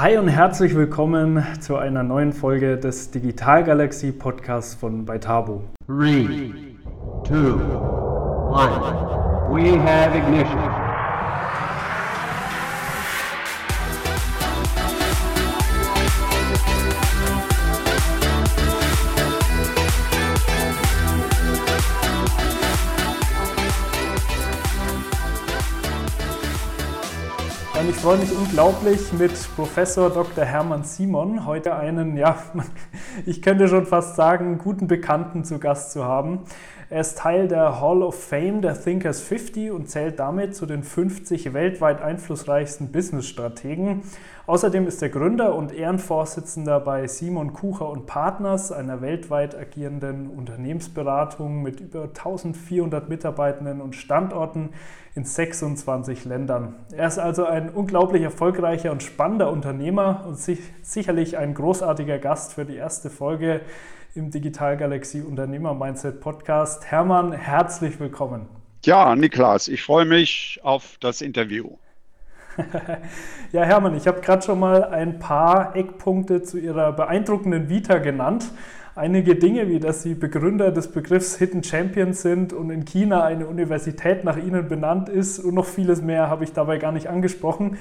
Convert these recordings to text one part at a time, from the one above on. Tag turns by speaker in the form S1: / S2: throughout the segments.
S1: Hi und herzlich willkommen zu einer neuen Folge des Digital Galaxy Podcasts von Beitabo. 3, 2, 1, we have ignition. Ich freue mich unglaublich mit Professor Dr. Hermann Simon heute einen, ja, ich könnte schon fast sagen, guten Bekannten zu Gast zu haben. Er ist Teil der Hall of Fame der Thinkers 50 und zählt damit zu den 50 weltweit einflussreichsten Business-Strategen. Außerdem ist er Gründer und Ehrenvorsitzender bei Simon Kucher und Partners, einer weltweit agierenden Unternehmensberatung mit über 1400 Mitarbeitenden und Standorten in 26 Ländern. Er ist also ein unglaublich erfolgreicher und spannender Unternehmer und sich, sicherlich ein großartiger Gast für die erste Folge im Digital Galaxy Unternehmer Mindset Podcast. Hermann, herzlich willkommen.
S2: Ja, Niklas, ich freue mich auf das Interview.
S1: ja, Hermann, ich habe gerade schon mal ein paar Eckpunkte zu Ihrer beeindruckenden Vita genannt. Einige Dinge, wie dass Sie Begründer des Begriffs Hidden Champions sind und in China eine Universität nach Ihnen benannt ist und noch vieles mehr habe ich dabei gar nicht angesprochen.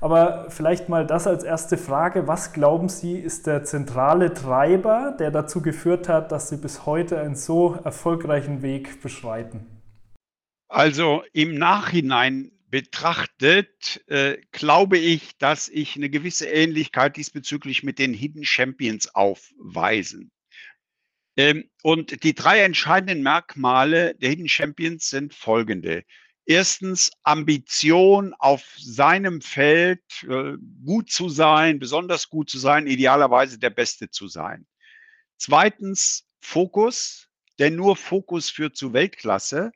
S1: Aber vielleicht mal das als erste Frage. Was glauben Sie, ist der zentrale Treiber, der dazu geführt hat, dass Sie bis heute einen so erfolgreichen Weg beschreiten?
S2: Also im Nachhinein betrachtet, äh, glaube ich, dass ich eine gewisse Ähnlichkeit diesbezüglich mit den Hidden Champions aufweisen. Ähm, und die drei entscheidenden Merkmale der Hidden Champions sind folgende. Erstens Ambition auf seinem Feld äh, gut zu sein, besonders gut zu sein, idealerweise der Beste zu sein. Zweitens Fokus, denn nur Fokus führt zu Weltklasse.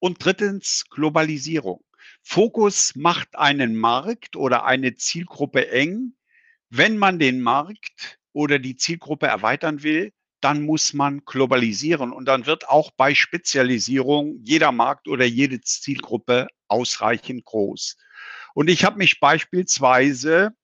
S2: Und drittens Globalisierung. Fokus macht einen Markt oder eine Zielgruppe eng. Wenn man den Markt oder die Zielgruppe erweitern will, dann muss man globalisieren und dann wird auch bei Spezialisierung jeder Markt oder jede Zielgruppe ausreichend groß. Und ich habe mich beispielsweise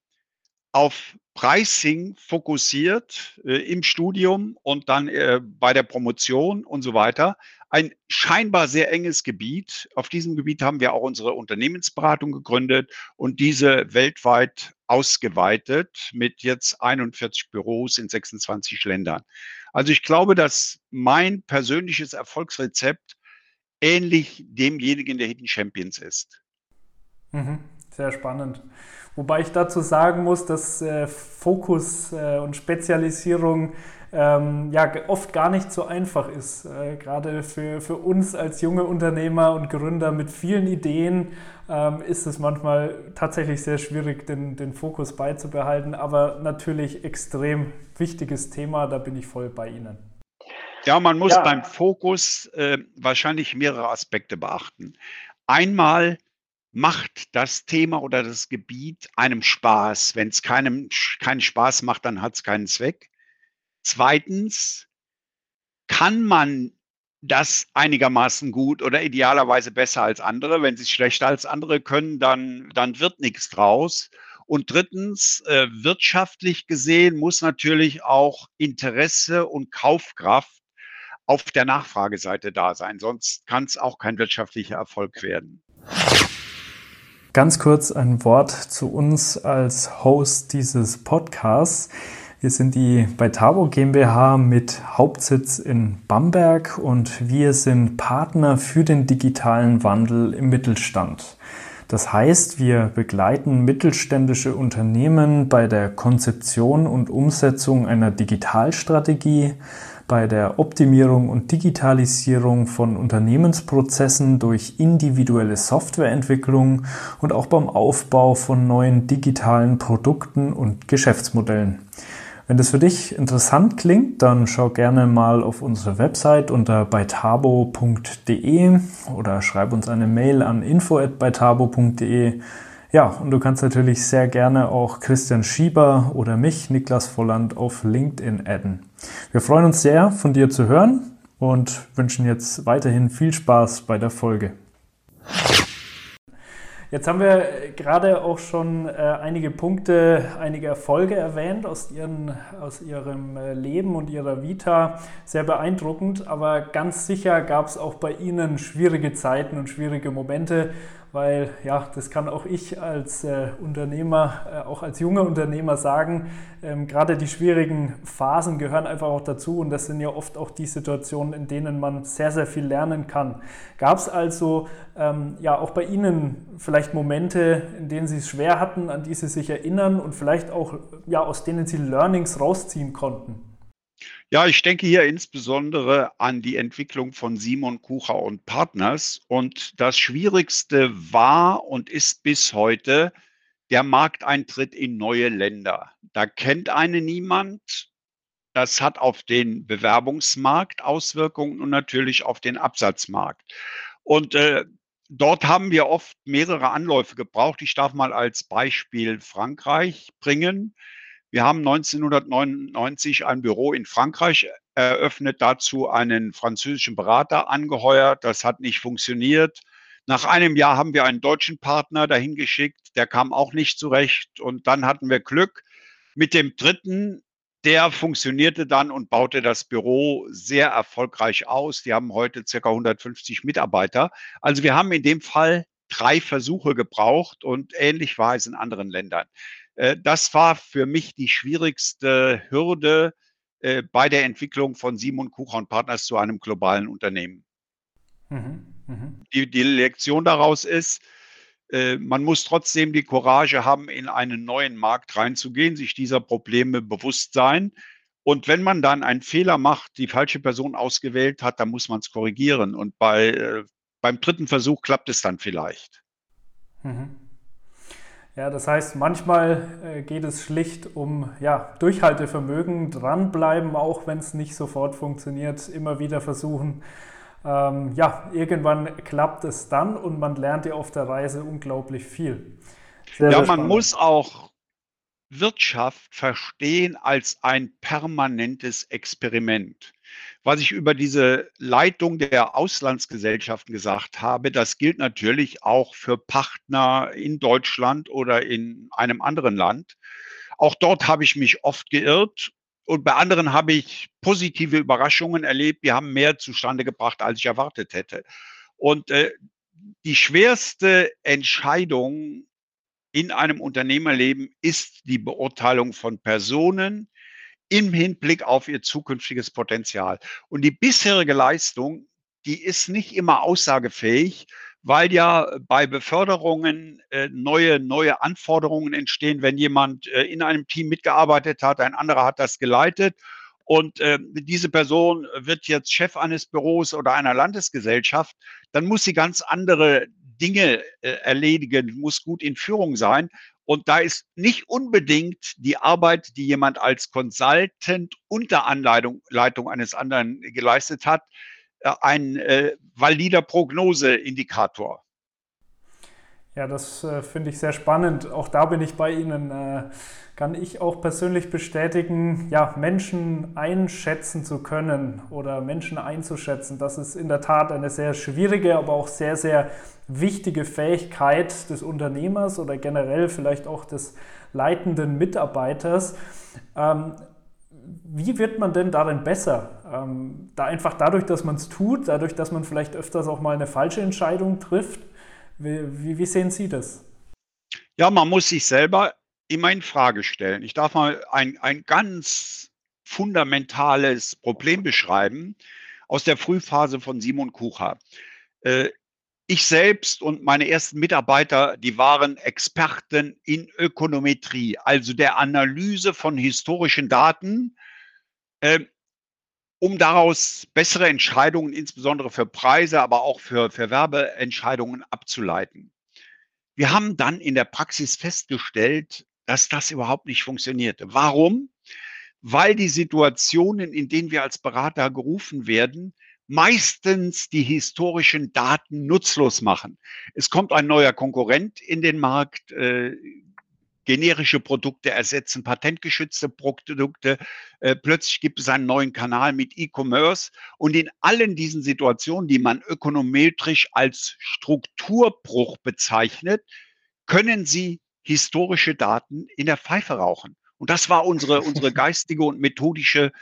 S2: auf Pricing fokussiert äh, im Studium und dann äh, bei der Promotion und so weiter. Ein scheinbar sehr enges Gebiet. Auf diesem Gebiet haben wir auch unsere Unternehmensberatung gegründet und diese weltweit ausgeweitet mit jetzt 41 Büros in 26 Ländern. Also ich glaube, dass mein persönliches Erfolgsrezept ähnlich demjenigen der Hidden Champions ist.
S1: Mhm, sehr spannend. Wobei ich dazu sagen muss, dass äh, Fokus äh, und Spezialisierung ähm, ja oft gar nicht so einfach ist. Äh, gerade für, für uns als junge Unternehmer und Gründer mit vielen Ideen ähm, ist es manchmal tatsächlich sehr schwierig, den, den Fokus beizubehalten. Aber natürlich extrem wichtiges Thema, da bin ich voll bei Ihnen.
S2: Ja, man muss ja. beim Fokus äh, wahrscheinlich mehrere Aspekte beachten. Einmal macht das Thema oder das Gebiet einem Spaß. Wenn es keinem keinen Spaß macht, dann hat es keinen Zweck. Zweitens, kann man das einigermaßen gut oder idealerweise besser als andere. Wenn sie es schlechter als andere können, dann, dann wird nichts draus. Und drittens, äh, wirtschaftlich gesehen muss natürlich auch Interesse und Kaufkraft auf der Nachfrageseite da sein. Sonst kann es auch kein wirtschaftlicher Erfolg werden.
S1: Ganz kurz ein Wort zu uns als Host dieses Podcasts. Wir sind die Beitabo GmbH mit Hauptsitz in Bamberg und wir sind Partner für den digitalen Wandel im Mittelstand. Das heißt, wir begleiten mittelständische Unternehmen bei der Konzeption und Umsetzung einer Digitalstrategie, bei der Optimierung und Digitalisierung von Unternehmensprozessen durch individuelle Softwareentwicklung und auch beim Aufbau von neuen digitalen Produkten und Geschäftsmodellen. Wenn das für dich interessant klingt, dann schau gerne mal auf unsere Website unter beitabo.de oder schreib uns eine Mail an info@beitabo.de. Ja, und du kannst natürlich sehr gerne auch Christian Schieber oder mich, Niklas Volland, auf LinkedIn adden. Wir freuen uns sehr, von dir zu hören und wünschen jetzt weiterhin viel Spaß bei der Folge. Jetzt haben wir gerade auch schon äh, einige Punkte, einige Erfolge erwähnt aus, ihren, aus Ihrem äh, Leben und Ihrer Vita. Sehr beeindruckend, aber ganz sicher gab es auch bei Ihnen schwierige Zeiten und schwierige Momente weil ja, das kann auch ich als äh, Unternehmer, äh, auch als junger Unternehmer sagen, ähm, gerade die schwierigen Phasen gehören einfach auch dazu und das sind ja oft auch die Situationen, in denen man sehr, sehr viel lernen kann. Gab es also ähm, ja auch bei Ihnen vielleicht Momente, in denen Sie es schwer hatten, an die Sie sich erinnern und vielleicht auch ja, aus denen Sie Learnings rausziehen konnten?
S2: Ja, ich denke hier insbesondere an die Entwicklung von Simon Kucher und Partners. Und das Schwierigste war und ist bis heute der Markteintritt in neue Länder. Da kennt eine niemand. Das hat auf den Bewerbungsmarkt Auswirkungen und natürlich auf den Absatzmarkt. Und äh, dort haben wir oft mehrere Anläufe gebraucht. Ich darf mal als Beispiel Frankreich bringen. Wir haben 1999 ein Büro in Frankreich eröffnet, dazu einen französischen Berater angeheuert. Das hat nicht funktioniert. Nach einem Jahr haben wir einen deutschen Partner dahin geschickt, der kam auch nicht zurecht. Und dann hatten wir Glück mit dem dritten, der funktionierte dann und baute das Büro sehr erfolgreich aus. Die haben heute circa 150 Mitarbeiter. Also wir haben in dem Fall drei Versuche gebraucht und ähnlich war es in anderen Ländern. Äh, das war für mich die schwierigste Hürde äh, bei der Entwicklung von Simon Kucher und Partners zu einem globalen Unternehmen. Mhm, mh. die, die Lektion daraus ist, äh, man muss trotzdem die Courage haben, in einen neuen Markt reinzugehen, sich dieser Probleme bewusst sein. Und wenn man dann einen Fehler macht, die falsche Person ausgewählt hat, dann muss man es korrigieren. Und bei, beim dritten Versuch klappt es dann vielleicht. Mhm.
S1: Ja, das heißt, manchmal äh, geht es schlicht um ja, Durchhaltevermögen, dranbleiben, auch wenn es nicht sofort funktioniert, immer wieder versuchen. Ähm, ja, irgendwann klappt es dann und man lernt ja auf der Reise unglaublich viel.
S2: Sehr, ja, sehr man muss auch Wirtschaft verstehen als ein permanentes Experiment. Was ich über diese Leitung der Auslandsgesellschaften gesagt habe, das gilt natürlich auch für Partner in Deutschland oder in einem anderen Land. Auch dort habe ich mich oft geirrt und bei anderen habe ich positive Überraschungen erlebt. Die haben mehr zustande gebracht, als ich erwartet hätte. Und äh, die schwerste Entscheidung in einem Unternehmerleben ist die Beurteilung von Personen, im Hinblick auf ihr zukünftiges Potenzial. Und die bisherige Leistung, die ist nicht immer aussagefähig, weil ja bei Beförderungen äh, neue, neue Anforderungen entstehen, wenn jemand äh, in einem Team mitgearbeitet hat, ein anderer hat das geleitet und äh, diese Person wird jetzt Chef eines Büros oder einer Landesgesellschaft, dann muss sie ganz andere Dinge äh, erledigen, muss gut in Führung sein. Und da ist nicht unbedingt die Arbeit, die jemand als Consultant unter Anleitung Leitung eines anderen geleistet hat, äh, ein äh, valider Prognoseindikator.
S1: Ja, das äh, finde ich sehr spannend. Auch da bin ich bei Ihnen. Äh, kann ich auch persönlich bestätigen, ja, Menschen einschätzen zu können oder Menschen einzuschätzen. Das ist in der Tat eine sehr schwierige, aber auch sehr, sehr wichtige Fähigkeit des Unternehmers oder generell vielleicht auch des leitenden Mitarbeiters. Ähm, wie wird man denn darin besser? Ähm, da einfach dadurch, dass man es tut, dadurch, dass man vielleicht öfters auch mal eine falsche Entscheidung trifft. Wie, wie, sehen Sie das?
S2: Ja, man muss sich selber immer in Frage stellen. Ich darf mal ein, ein ganz fundamentales Problem beschreiben aus der Frühphase von Simon Kucher. Äh, ich selbst und meine ersten Mitarbeiter, die waren Experten in Ökonometrie, also der Analyse von historischen Daten, äh, um daraus bessere Entscheidungen, insbesondere für Preise, aber auch für, für Werbeentscheidungen abzuleiten. Wir haben dann in der Praxis festgestellt, dass das überhaupt nicht funktionierte. Warum? Weil die Situationen, in denen wir als Berater gerufen werden, meistens die historischen Daten nutzlos machen. Es kommt ein neuer Konkurrent in den Markt, äh, generische Produkte ersetzen patentgeschützte Produkte. Äh, plötzlich gibt es einen neuen Kanal mit E-Commerce. Und in allen diesen Situationen, die man ökonometrisch als Strukturbruch bezeichnet, können Sie historische Daten in der Pfeife rauchen. Und das war unsere, unsere geistige und methodische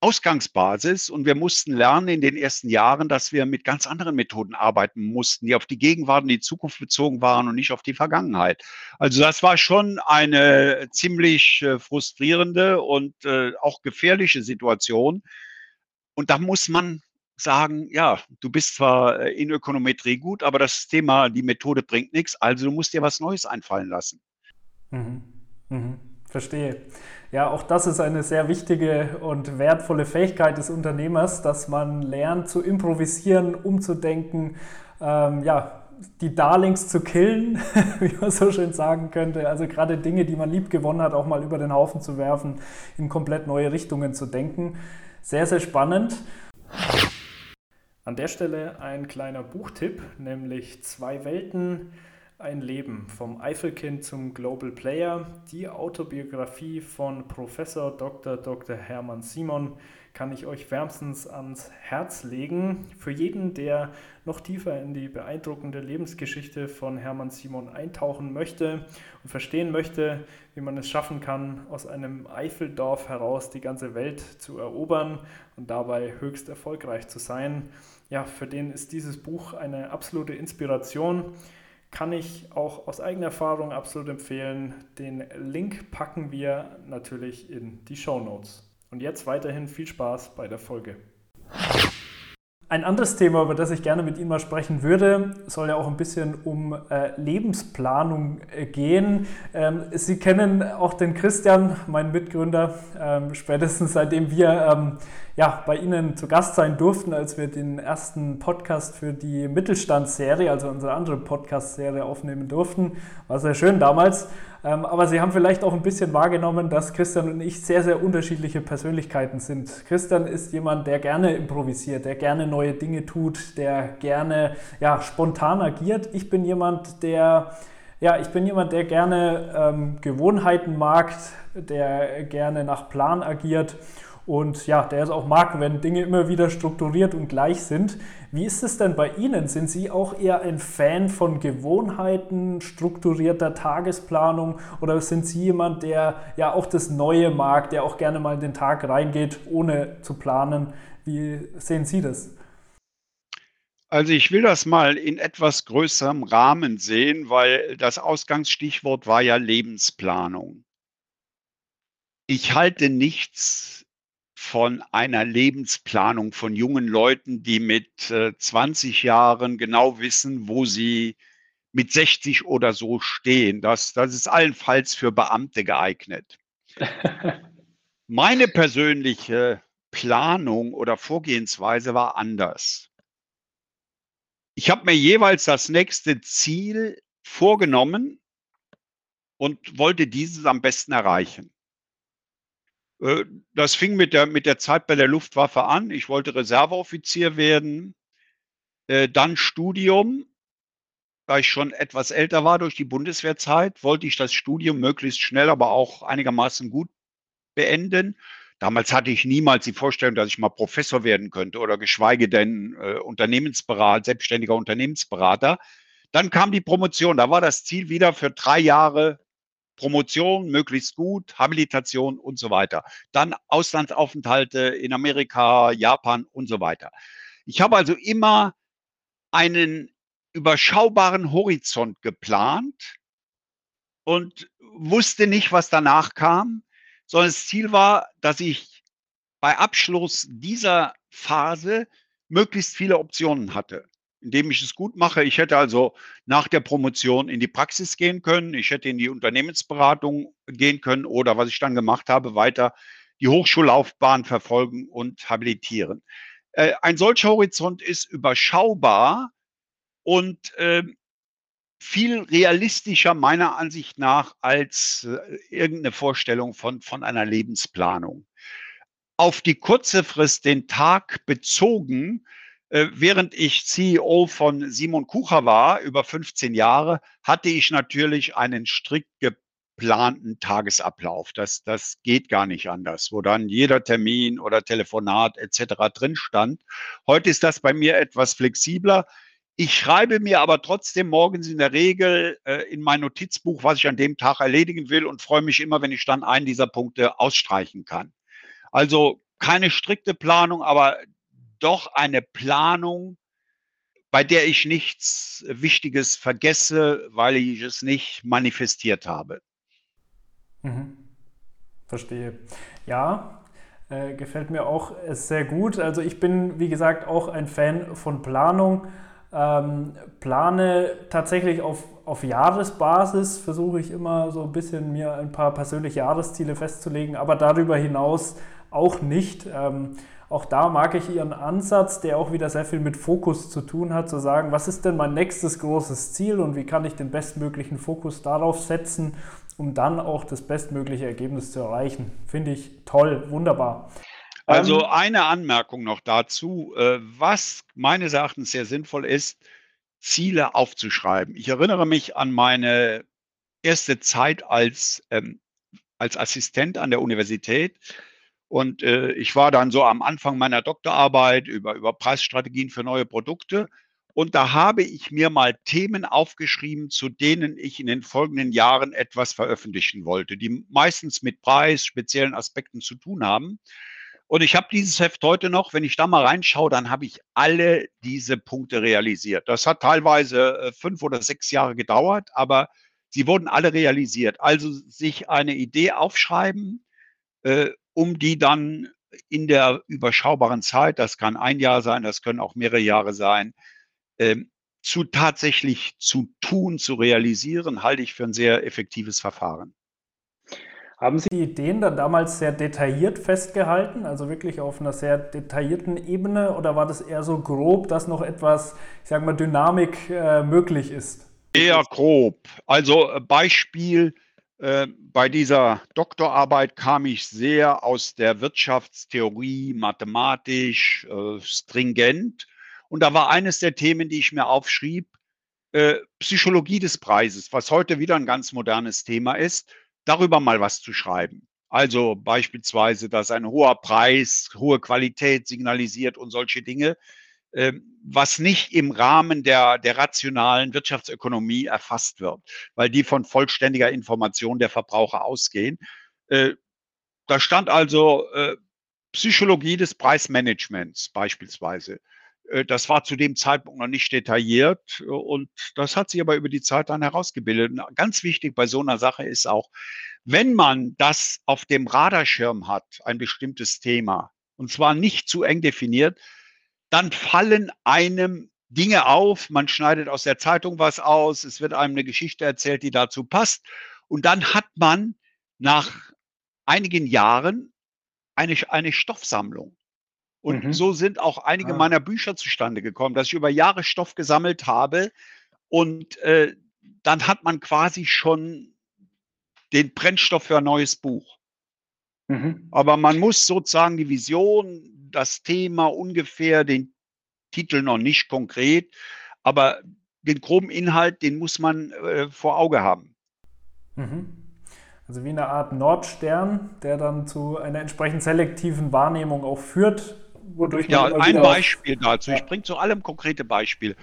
S2: Ausgangsbasis und wir mussten lernen in den ersten Jahren, dass wir mit ganz anderen Methoden arbeiten mussten, die auf die Gegenwart und die Zukunft bezogen waren und nicht auf die Vergangenheit. Also das war schon eine ziemlich äh, frustrierende und äh, auch gefährliche Situation. Und da muss man sagen, ja, du bist zwar äh, in Ökonometrie gut, aber das Thema, die Methode bringt nichts, also du musst dir was Neues einfallen lassen.
S1: Mhm. Mhm. Verstehe. Ja, auch das ist eine sehr wichtige und wertvolle Fähigkeit des Unternehmers, dass man lernt zu improvisieren, umzudenken, ähm, ja, die Darlings zu killen, wie man so schön sagen könnte. Also gerade Dinge, die man lieb gewonnen hat, auch mal über den Haufen zu werfen, in komplett neue Richtungen zu denken. Sehr, sehr spannend. An der Stelle ein kleiner Buchtipp, nämlich Zwei Welten ein Leben vom Eifelkind zum Global Player. Die Autobiografie von Professor Dr. Dr. Hermann Simon kann ich euch wärmstens ans Herz legen. Für jeden, der noch tiefer in die beeindruckende Lebensgeschichte von Hermann Simon eintauchen möchte und verstehen möchte, wie man es schaffen kann, aus einem Eifeldorf heraus die ganze Welt zu erobern und dabei höchst erfolgreich zu sein. Ja, für den ist dieses Buch eine absolute Inspiration kann ich auch aus eigener Erfahrung absolut empfehlen. Den Link packen wir natürlich in die Show Notes. Und jetzt weiterhin viel Spaß bei der Folge. Ein anderes Thema, über das ich gerne mit Ihnen mal sprechen würde, soll ja auch ein bisschen um äh, Lebensplanung äh, gehen. Ähm, Sie kennen auch den Christian, meinen Mitgründer, ähm, spätestens seitdem wir ähm, ja, bei Ihnen zu Gast sein durften, als wir den ersten Podcast für die Mittelstandsserie, also unsere andere Podcast-Serie aufnehmen durften. War sehr schön damals. Ähm, aber Sie haben vielleicht auch ein bisschen wahrgenommen, dass Christian und ich sehr, sehr unterschiedliche Persönlichkeiten sind. Christian ist jemand, der gerne improvisiert, der gerne neue Dinge tut, der gerne ja, spontan agiert. Ich bin jemand, der ja, ich bin jemand, der gerne ähm, Gewohnheiten mag, der gerne nach Plan agiert und ja, der es auch mag, wenn Dinge immer wieder strukturiert und gleich sind. Wie ist es denn bei Ihnen? Sind Sie auch eher ein Fan von Gewohnheiten, strukturierter Tagesplanung oder sind Sie jemand, der ja auch das Neue mag, der auch gerne mal in den Tag reingeht, ohne zu planen? Wie sehen Sie das?
S2: Also ich will das mal in etwas größerem Rahmen sehen, weil das Ausgangsstichwort war ja Lebensplanung. Ich halte nichts von einer Lebensplanung von jungen Leuten, die mit äh, 20 Jahren genau wissen, wo sie mit 60 oder so stehen. Das, das ist allenfalls für Beamte geeignet. Meine persönliche Planung oder Vorgehensweise war anders. Ich habe mir jeweils das nächste Ziel vorgenommen und wollte dieses am besten erreichen. Äh, das fing mit der, mit der Zeit bei der Luftwaffe an. Ich wollte Reserveoffizier werden, äh, dann Studium. Da ich schon etwas älter war durch die Bundeswehrzeit, wollte ich das Studium möglichst schnell, aber auch einigermaßen gut beenden. Damals hatte ich niemals die Vorstellung, dass ich mal Professor werden könnte oder geschweige denn äh, Unternehmensberater, selbstständiger Unternehmensberater. Dann kam die Promotion. Da war das Ziel wieder für drei Jahre Promotion möglichst gut, Habilitation und so weiter. Dann Auslandsaufenthalte in Amerika, Japan und so weiter. Ich habe also immer einen überschaubaren Horizont geplant und wusste nicht, was danach kam, sondern das Ziel war, dass ich bei Abschluss dieser Phase möglichst viele Optionen hatte indem ich es gut mache. Ich hätte also nach der Promotion in die Praxis gehen können, ich hätte in die Unternehmensberatung gehen können oder was ich dann gemacht habe, weiter die Hochschullaufbahn verfolgen und habilitieren. Äh, ein solcher Horizont ist überschaubar und äh, viel realistischer meiner Ansicht nach als äh, irgendeine Vorstellung von, von einer Lebensplanung. Auf die kurze Frist den Tag bezogen während ich CEO von Simon Kucher war, über 15 Jahre, hatte ich natürlich einen strikt durchgeplanten Tagesablauf. Das, das geht gar nicht anders, wo dann jeder Termin oder Telefonat etc. drin stand. Heute ist das bei mir etwas flexibler. Ich schreibe mir aber trotzdem morgens in der Regel äh, in mein Notizbuch, was ich an dem Tag erledigen will und freue mich immer, wenn ich dann einen dieser Punkte ausstreichen kann. Also keine strikte Planung, aber doch eine Planung, bei der ich nichts Wichtiges vergesse, weil ich es nicht manifestiert habe.
S1: Mhm. Verstehe. Ja, äh, gefällt mir auch sehr gut. Also ich bin, wie gesagt, auch ein Fan von Planung. Ähm, plane tatsächlich auf, auf Jahresbasis, versuche ich immer so ein bisschen mir ein paar persönliche Jahresziele festzulegen, aber darüber hinaus auch nicht. Ähm, auch da mag ich Ihren Ansatz, der auch wieder sehr viel mit Fokus zu tun hat, zu sagen, was ist denn mein nächstes großes Ziel und wie kann ich den bestmöglichen Fokus darauf setzen, um dann auch das bestmögliche Ergebnis zu erreichen. Finde ich toll, wunderbar.
S2: Also ähm, eine Anmerkung noch dazu, äh, was meines Erachtens sehr sinnvoll ist, Ziele aufzuschreiben. Ich erinnere mich an meine erste Zeit als, ähm, als Assistent an der Universität. Und äh, ich war dann so am Anfang meiner Doktorarbeit über, über Preisstrategien für neue Produkte. Und da habe ich mir mal Themen aufgeschrieben, zu denen ich in den folgenden Jahren etwas veröffentlichen wollte, die meistens mit Preis, speziellen Aspekten zu tun haben. Und ich habe dieses Heft heute noch, wenn ich da mal reinschaue, dann habe ich alle diese Punkte realisiert. Das hat teilweise äh, fünf oder sechs Jahre gedauert, aber sie wurden alle realisiert. Also sich eine Idee aufschreiben, äh, um die dann in der überschaubaren Zeit, das kann ein Jahr sein, das können auch mehrere Jahre sein, ähm, zu tatsächlich zu tun, zu realisieren, halte ich für ein sehr effektives Verfahren.
S1: Haben Sie die Ideen dann damals sehr detailliert festgehalten, also wirklich auf einer sehr detaillierten Ebene, oder war das eher so grob, dass noch etwas, ich sage mal, Dynamik äh, möglich ist?
S2: Eher grob. Also äh, Beispiel, äh, bei dieser Doktorarbeit kam ich sehr aus der Wirtschaftstheorie, mathematisch, äh, stringent. Und da war eines der Themen, die ich mir aufschrieb, äh, Psychologie des Preises, was heute wieder ein ganz modernes Thema ist, darüber mal was zu schreiben. Also beispielsweise, dass ein hoher Preis hohe Qualität signalisiert und solche Dinge. Ähm, was nicht im Rahmen der, der rationalen Wirtschaftsökonomie erfasst wird, weil die von vollständiger Information der Verbraucher ausgehen. Äh, da stand also äh, Psychologie des Preismanagements beispielsweise. Äh, das war zu dem Zeitpunkt noch nicht detailliert und das hat sich aber über die Zeit dann herausgebildet. Ganz wichtig bei so einer Sache ist auch, wenn man das auf dem Radarschirm hat, ein bestimmtes Thema, und zwar nicht zu eng definiert, dann fallen einem Dinge auf, man schneidet aus der Zeitung was aus, es wird einem eine Geschichte erzählt, die dazu passt. Und dann hat man nach einigen Jahren eine, eine Stoffsammlung. Und mhm. so sind auch einige ah. meiner Bücher zustande gekommen, dass ich über Jahre Stoff gesammelt habe. Und äh, dann hat man quasi schon den Brennstoff für ein neues Buch. Mhm. Aber man muss sozusagen die Vision, das Thema ungefähr, den Titel noch nicht konkret, aber den groben Inhalt, den muss man äh, vor Auge haben.
S1: Mhm. Also wie eine Art Nordstern, der dann zu einer entsprechend selektiven Wahrnehmung auch führt.
S2: Wodurch ja, ein Beispiel dazu. Ja. Ich bringe zu allem konkrete Beispiele.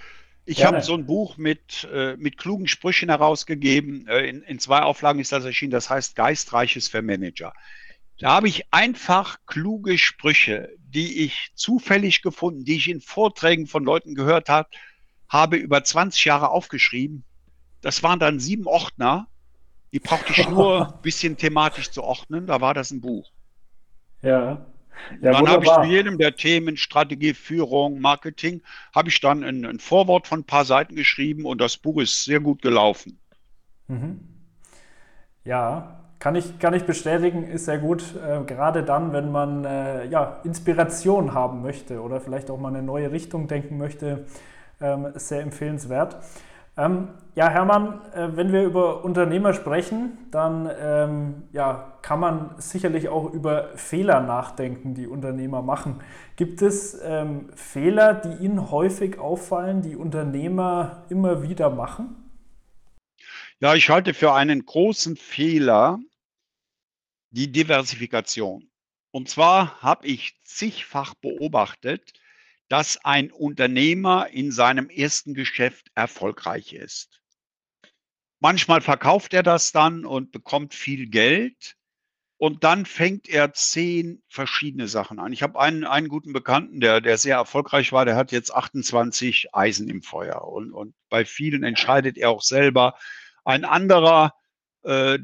S2: Ich habe so ein Buch mit, äh, mit klugen Sprüchen herausgegeben. Äh, in, in zwei Auflagen ist das erschienen. Das heißt Geistreiches für Manager. Da habe ich einfach kluge Sprüche, die ich zufällig gefunden, die ich in Vorträgen von Leuten gehört habe, habe über 20 Jahre aufgeschrieben. Das waren dann sieben Ordner. Die brauchte ich nur ein bisschen thematisch zu ordnen. Da war das ein Buch.
S1: Ja.
S2: ja dann habe ich zu jedem der Themen Strategie, Führung, Marketing, habe ich dann ein, ein, Vorwort von ein paar Seiten geschrieben und das Buch ist sehr gut gelaufen.
S1: Mhm. Ja, kann ich, kann ich bestätigen, ist sehr gut, äh, gerade dann, wenn man äh, ja, Inspiration haben möchte oder vielleicht auch mal eine neue Richtung denken möchte, ähm, sehr empfehlenswert. Ähm, ja, Hermann, äh, wenn wir über Unternehmer sprechen, dann ähm, ja, kann man sicherlich auch über Fehler nachdenken, die Unternehmer machen. Gibt es ähm, Fehler, die Ihnen häufig auffallen, die Unternehmer immer wieder machen?
S2: Ja, ich halte für einen großen Fehler die Diversifikation. Und zwar habe ich zigfach beobachtet, dass ein Unternehmer in seinem ersten Geschäft erfolgreich ist. Manchmal verkauft er das dann und bekommt viel Geld. Und dann fängt er zehn verschiedene Sachen an. Ich habe einen, einen guten Bekannten, der, der sehr erfolgreich war, der hat jetzt 28 Eisen im Feuer. Und, und bei vielen entscheidet er auch selber. Ein anderer, äh,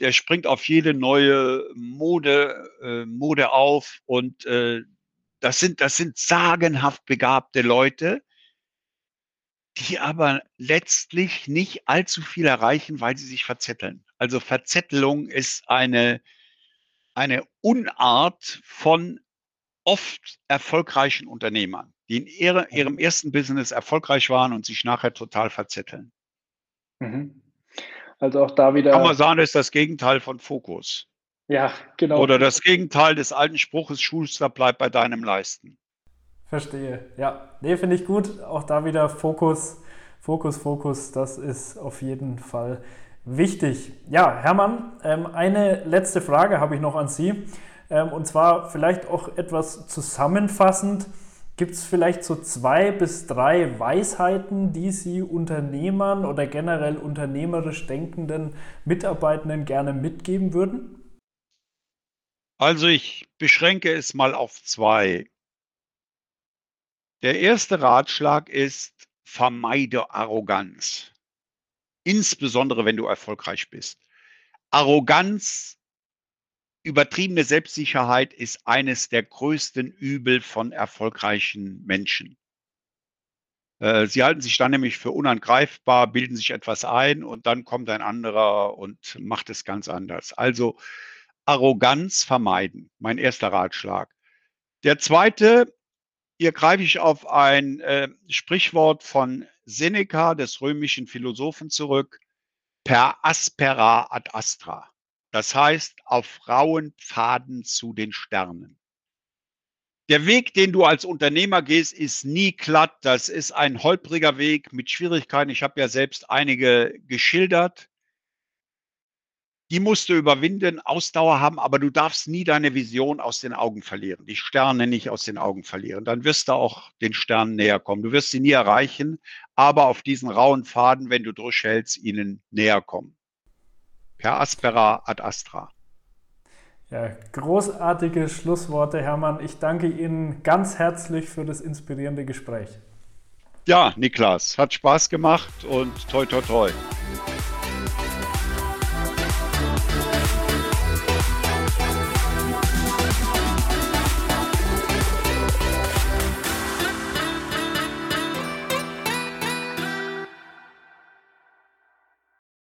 S2: der springt auf jede neue Mode, äh, Mode auf und äh, das sind, das sind sagenhaft begabte Leute, die aber letztlich nicht allzu viel erreichen, weil sie sich verzetteln. Also Verzettelung ist eine, eine Unart von oft erfolgreichen Unternehmern, die in ihre, ihrem ersten Business erfolgreich waren und sich nachher total verzetteln.
S1: Mhm. Also auch da wieder.
S2: Amazon ist das Gegenteil von Fokus.
S1: Ja, genau.
S2: Oder das Gegenteil des alten Spruches, Schuster bleibt bei deinem Leisten.
S1: Verstehe. Ja, nee, finde ich gut. Auch da wieder Fokus, Fokus, Fokus. Das ist auf jeden Fall wichtig. Ja, Hermann, ähm, eine letzte Frage habe ich noch an Sie. Ähm, und zwar vielleicht auch etwas zusammenfassend. Gibt es vielleicht so zwei bis drei Weisheiten, die Sie Unternehmern oder generell unternehmerisch denkenden Mitarbeitenden gerne mitgeben würden?
S2: Also ich beschränke es mal auf zwei. Der erste Ratschlag ist, vermeide Arroganz. Insbesondere wenn du erfolgreich bist. Arroganz, übertriebene Selbstsicherheit ist eines der größten Übel von erfolgreichen Menschen. Äh, sie halten sich dann nämlich für unangreifbar, bilden sich etwas ein und dann kommt ein anderer und macht es ganz anders. Also Arroganz vermeiden. Mein erster Ratschlag. Der zweite, hier greife ich auf ein äh, Sprichwort von Seneca, des römischen Philosophen, zurück. Per aspera ad astra. Das heißt, auf rauen Pfaden zu den Sternen. Der Weg, den du als Unternehmer gehst, ist nie glatt. Das ist ein holpriger Weg mit Schwierigkeiten. Ich habe ja selbst einige geschildert die musst du überwinden, Ausdauer haben, aber du darfst nie deine Vision aus den Augen verlieren, die Sterne nicht aus den Augen verlieren. Dann wirst du auch den Sternen näher kommen. Du wirst sie nie erreichen, aber auf diesen rauen Pfaden, wenn du durchhältst, ihnen näher kommen. Per aspera ad astra.
S1: Ja, großartige Schlussworte, Hermann. Ich danke Ihnen ganz herzlich für das inspirierende Gespräch.
S2: Ja, Niklas, hat Spaß gemacht und toi, toi, toi.